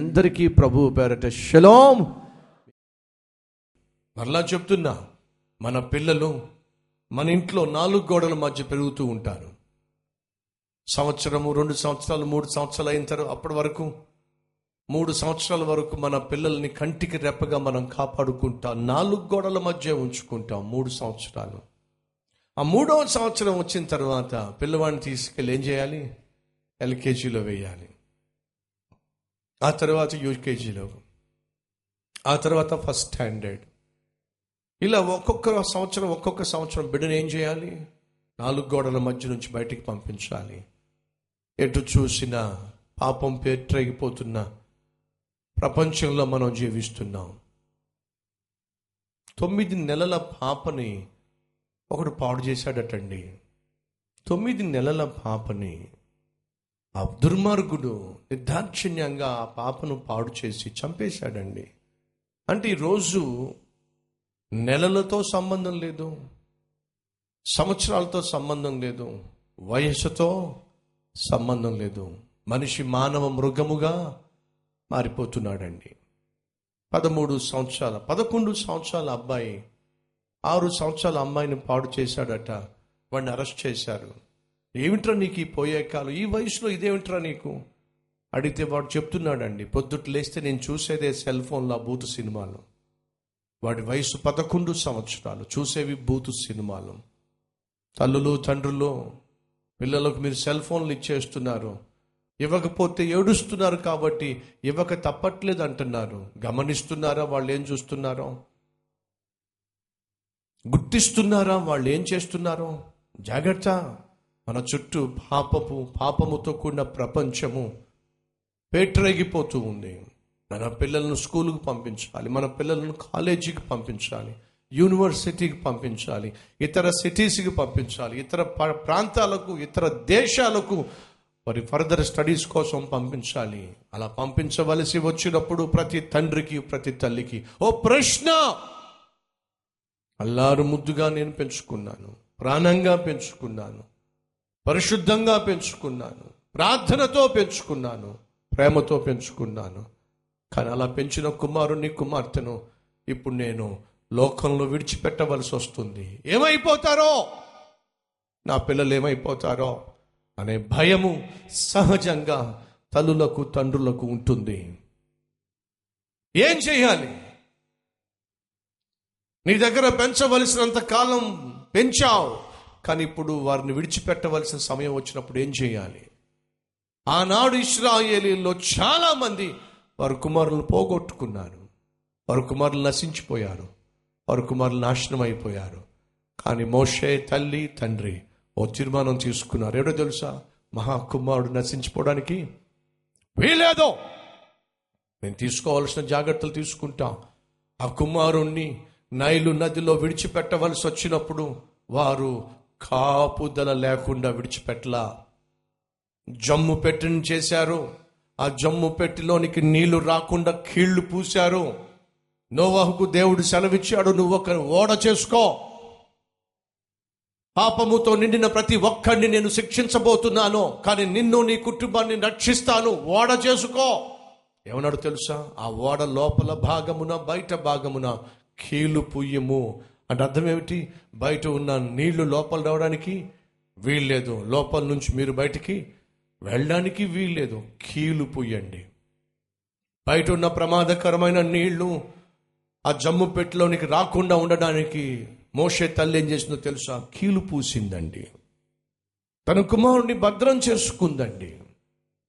అందరికీ ప్రభు పేరట షలోం. మరలా చెప్తున్నా మన పిల్లలు మన ఇంట్లో నాలుగు గోడల మధ్య పెరుగుతూ ఉంటారు. సంవత్సరము రెండు సంవత్సరాలు మూడు సంవత్సరాలు అయిన తర్వాత అప్పటి వరకు మూడు సంవత్సరాల వరకు మన పిల్లల్ని కంటికి రెప్పగా మనం కాపాడుకుంటాం నాలుగు గోడల మధ్య ఉంచుకుంటాం మూడు సంవత్సరాలు. ఆ మూడవ సంవత్సరం వచ్చిన తర్వాత పిల్లవాడిని తీసుకెళ్ళి ఏం చేయాలి? ఎల్కేజీలో వేయాలి. ఆ తర్వాత యూకేజీలో ఆ తర్వాత ఫస్ట్ స్టాండర్డ్. ఇలా ఒక్కొక్క సంవత్సరం ఒక్కొక్క సంవత్సరం బిడ్డను ఏం చేయాలి? నాలుగు గోడల మధ్య నుంచి బయటికి పంపించాలి. ఎటు చూసినా పాపం పేట్రగిపోతున్న ప్రపంచంలో మనం జీవిస్తున్నాం. తొమ్మిది నెలల పాపని ఒకడు పాడు చేశాడటండి. తొమ్మిది నెలల పాపని ఆ దుర్మార్గుడు నిర్దాక్షిణ్యంగా ఆ పాపను పాడు చేసి చంపేశాడండి. అంటే ఈరోజు నెలలతో సంబంధం లేదు సంవత్సరాలతో సంబంధం లేదు వయస్సుతో సంబంధం లేదు. మనిషి మానవ మృగముగా మారిపోతున్నాడండి. పదమూడు సంవత్సరాల పదకొండు సంవత్సరాల అబ్బాయి ఆరు సంవత్సరాల అమ్మాయిని పాడు చేశాడట వాడిని అరెస్ట్ చేశారు. ఏమిట్రా నీకు ఈ పోయే కాలం? ఈ వయసులో ఇదేమిట్రా నీకు? అడిగితే వాడు చెప్తున్నాడండి పొద్దుట్లు లేస్తే నేను చూసేదే సెల్ ఫోన్లో బూతు సినిమాలు. వాడి వయసు పదకొండు సంవత్సరాలు చూసేవి బూతు సినిమాలు. తల్లులు తండ్రులు పిల్లలకు మీరు సెల్ ఫోన్లు ఇచ్చేస్తున్నారు. ఇవ్వకపోతే ఏడుస్తున్నారు కాబట్టి ఇవ్వక తప్పట్లేదు అంటున్నారు గమనిస్తున్నారా వాళ్ళు ఏం చూస్తున్నారో? గుర్తిస్తున్నారా వాళ్ళు ఏం చేస్తున్నారో? జాగ్రత్త. మన చుట్టూ పాపపు పాపముతో కూడిన ప్రపంచము పేట్రేగిపోతూ ఉంది. మన పిల్లలను స్కూలుకు పంపించాలి మన పిల్లలను కాలేజీకి పంపించాలి యూనివర్సిటీకి పంపించాలి ఇతర సిటీస్కి పంపించాలి ఇతర ప్రాంతాలకు ఇతర దేశాలకు మరి ఫర్దర్ స్టడీస్ కోసం పంపించాలి. అలా పంపించవలసి వచ్చినప్పుడు ప్రతి తండ్రికి ప్రతి తల్లికి ఓ ప్రశ్న! అల్లారు ముద్దుగా నేను పెంచుకున్నాను ప్రాణంగా పెంచుకున్నాను. పరిశుద్ధంగా పెంచుకున్నాను ప్రార్థనతో పెంచుకున్నాను ప్రేమతో పెంచుకున్నాను. కానీ అలా పెంచిన కుమారుని కుమార్తెను ఇప్పుడు నేను లోకంలో విడిచిపెట్టవలసి వస్తుంది. ఏమైపోతారో? నా పిల్లలు ఏమైపోతారో? అనే భయము సహజంగా తల్లులకు తండ్రులకు ఉంటుంది. ఏం చేయాలి? నీ దగ్గర పెంచవలసినంత కాలం పెంచావు. కానీ ఇప్పుడు వారిని విడిచిపెట్టవలసిన సమయం వచ్చినప్పుడు ఏం చేయాలి? ఆనాడు ఇస్రాయేలీలో చాలామంది వారి కుమారులను పోగొట్టుకున్నారు. వారి కుమారులు నశించిపోయారు. వారి కుమారులు నాశనం అయిపోయారు. కానీ మోషే తల్లి తండ్రి ఓ తీర్మానం తీసుకున్నారు. ఏడో తెలుసా? మహాకుమారుడు నశించిపోవడానికి వీలేదో నేను తీసుకోవాల్సిన జాగ్రత్తలు తీసుకుంటాం. ఆ కుమారుణ్ణి నైలు నదిలో విడిచిపెట్టవలసి వచ్చినప్పుడు వారు కాపుదల లేకుండా విడిచిపెట్టలా. జమ్ము పెట్టిని చేశారు. ఆ జమ్ము పెట్టిలోనికి నీళ్ళు రాకుండా కీళ్ళు పూశారు. నోవాహుకు దేవుడు సెలవిచ్చాడు నువ్వు ఒక ఓడ చేసుకో. పాపముతో నిండిన ప్రతి ఒక్కడిని నేను శిక్షించబోతున్నాను కానీ నిన్ను నీ కుటుంబాన్ని రక్షిస్తాను. ఓడ చేసుకో. ఏమన్నాడు తెలుసా? ఆ ఓడ లోపల భాగమున బయట భాగమున కీలు పుయ్యము అంటే అర్థం ఏమిటి? బయట ఉన్న నీళ్ళు లోపల రావడానికి వీల్లేదు లోపల నుంచి మీరు బయటికి వెళ్ళడానికి వీల్లేదు కీలు పుయ్యండి బయట ఉన్న ప్రమాదకరమైన నీళ్ళు ఆ జమ్ము పెట్టలోనికి రాకుండా ఉండడానికి మోషే తల్లి ఏం చేసిందో తెలుసా? కీలు పూసిందండి. తన కుమారుణ్ణి భద్రం చేసుకుందండి.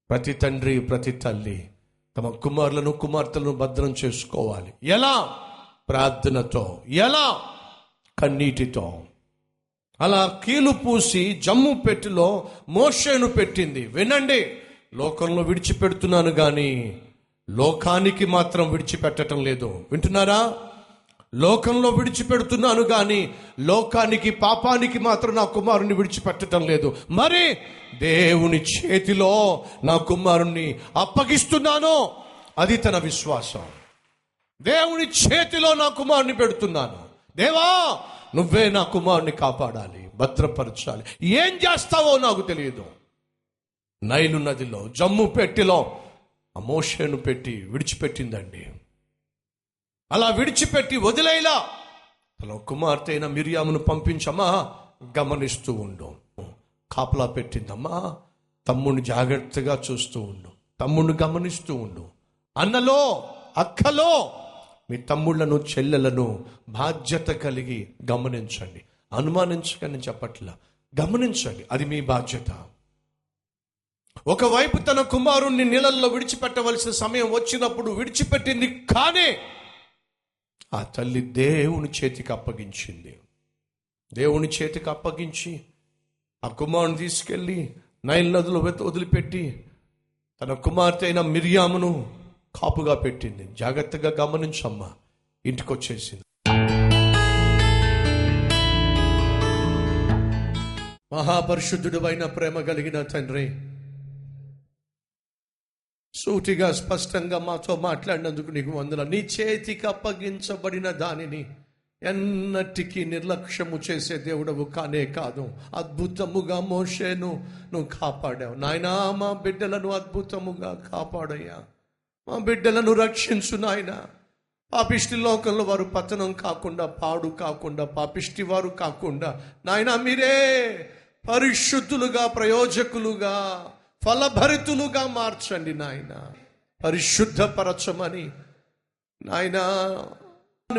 ప్రతి తండ్రి ప్రతి తల్లి తమ కుమారులను కుమార్తెలను భద్రం చేసుకోవాలి. ఎలా? ప్రార్థనతో. ఎలా? కన్నీటితో. అలా కీలు పూసి జమ్ము పెట్టిలో మోషేను పెట్టింది. వినండి లోకంలో విడిచిపెడుతున్నాను కానీ లోకానికి మాత్రం విడిచిపెట్టడం లేదు. వింటున్నారా? లోకంలో విడిచిపెడుతున్నాను కానీ లోకానికి పాపానికి మాత్రం నా కుమారుణ్ణి విడిచిపెట్టడం లేదు. మరి దేవుని చేతిలో నా కుమారుణ్ణి అప్పగిస్తున్నాను అది తన విశ్వాసం. దేవుని చేతిలో నా కుమారుని పెడుతున్నాను. దేవా నువ్వే నా కుమారుని కాపాడాలి భద్రపరచాలి. ఏం చేస్తావో నాకు తెలియదు. నైలు నదిలో జమ్ము పెట్టిలో అమోషను పెట్టి విడిచిపెట్టిందండి. అలా విడిచిపెట్టి వదిలేలా. తన కుమార్తె అయిన మిరియామును పంపించమ్మా గమనిస్తూ ఉండు. కాపలా పెట్టిందమ్మా తమ్ముడిని జాగ్రత్తగా చూస్తూ ఉండు. తమ్ముడిని గమనిస్తూ ఉండు. అన్నలో అక్కలో మీ తమ్ముళ్ళను చెల్లెలను బాధ్యత కలిగి గమనించండి. అనుమానించకని చెప్పట్లా. గమనించండి అది మీ బాధ్యత. ఒకవైపు తన కుమారుణ్ణి నీళ్ళల్లో విడిచిపెట్టవలసిన సమయం వచ్చినప్పుడు విడిచిపెట్టింది కానీ ఆ తల్లి దేవుని చేతికి అప్పగించింది. దేవుని చేతికి అప్పగించి ఆ కుమారుని తీసుకెళ్ళి నైన్ నదులు వదిలిపెట్టి తన కుమార్తె అయిన మిరియామును కాపుగా పెట్టింది. జాగ్రత్తగా గమనించమ్మా. ఇంటికి వచ్చేసింది మహాపరిశుద్ధుడు అయిన ప్రేమ కలిగిన తండ్రి సూటిగా స్పష్టంగా మాతో మాట్లాడినందుకు నీకు వందల నీ చేతికి అప్పగించబడిన దానిని ఎన్నటికీ నిర్లక్ష్యము చేసే దేవుడవు కానే కాదు. అద్భుతముగా మోషేను నువ్వు కాపాడావు. నాయనా మా బిడ్డలను అద్భుతముగా కాపాడయ్యా. ఆ బిడ్డలను రక్షించు నాయన. పాపిష్టి లోకంలో వారు పతనం కాకుండా పాడు కాకుండా పాపిష్టి వారు కాకుండా నాయన మీరే పరిశుద్ధులుగా ప్రయోజకులుగా ఫలభరితులుగా మార్చండి నాయన. పరిశుద్ధపరచమని నాయన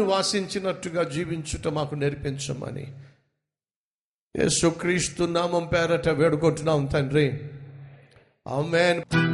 వాసించినట్టుగా జీవించుట మాకు నేర్పించమని. యేసుక్రీస్తు నామం పేరట వేడుకుంటున్నాం తండ్రి. ఆమెన్.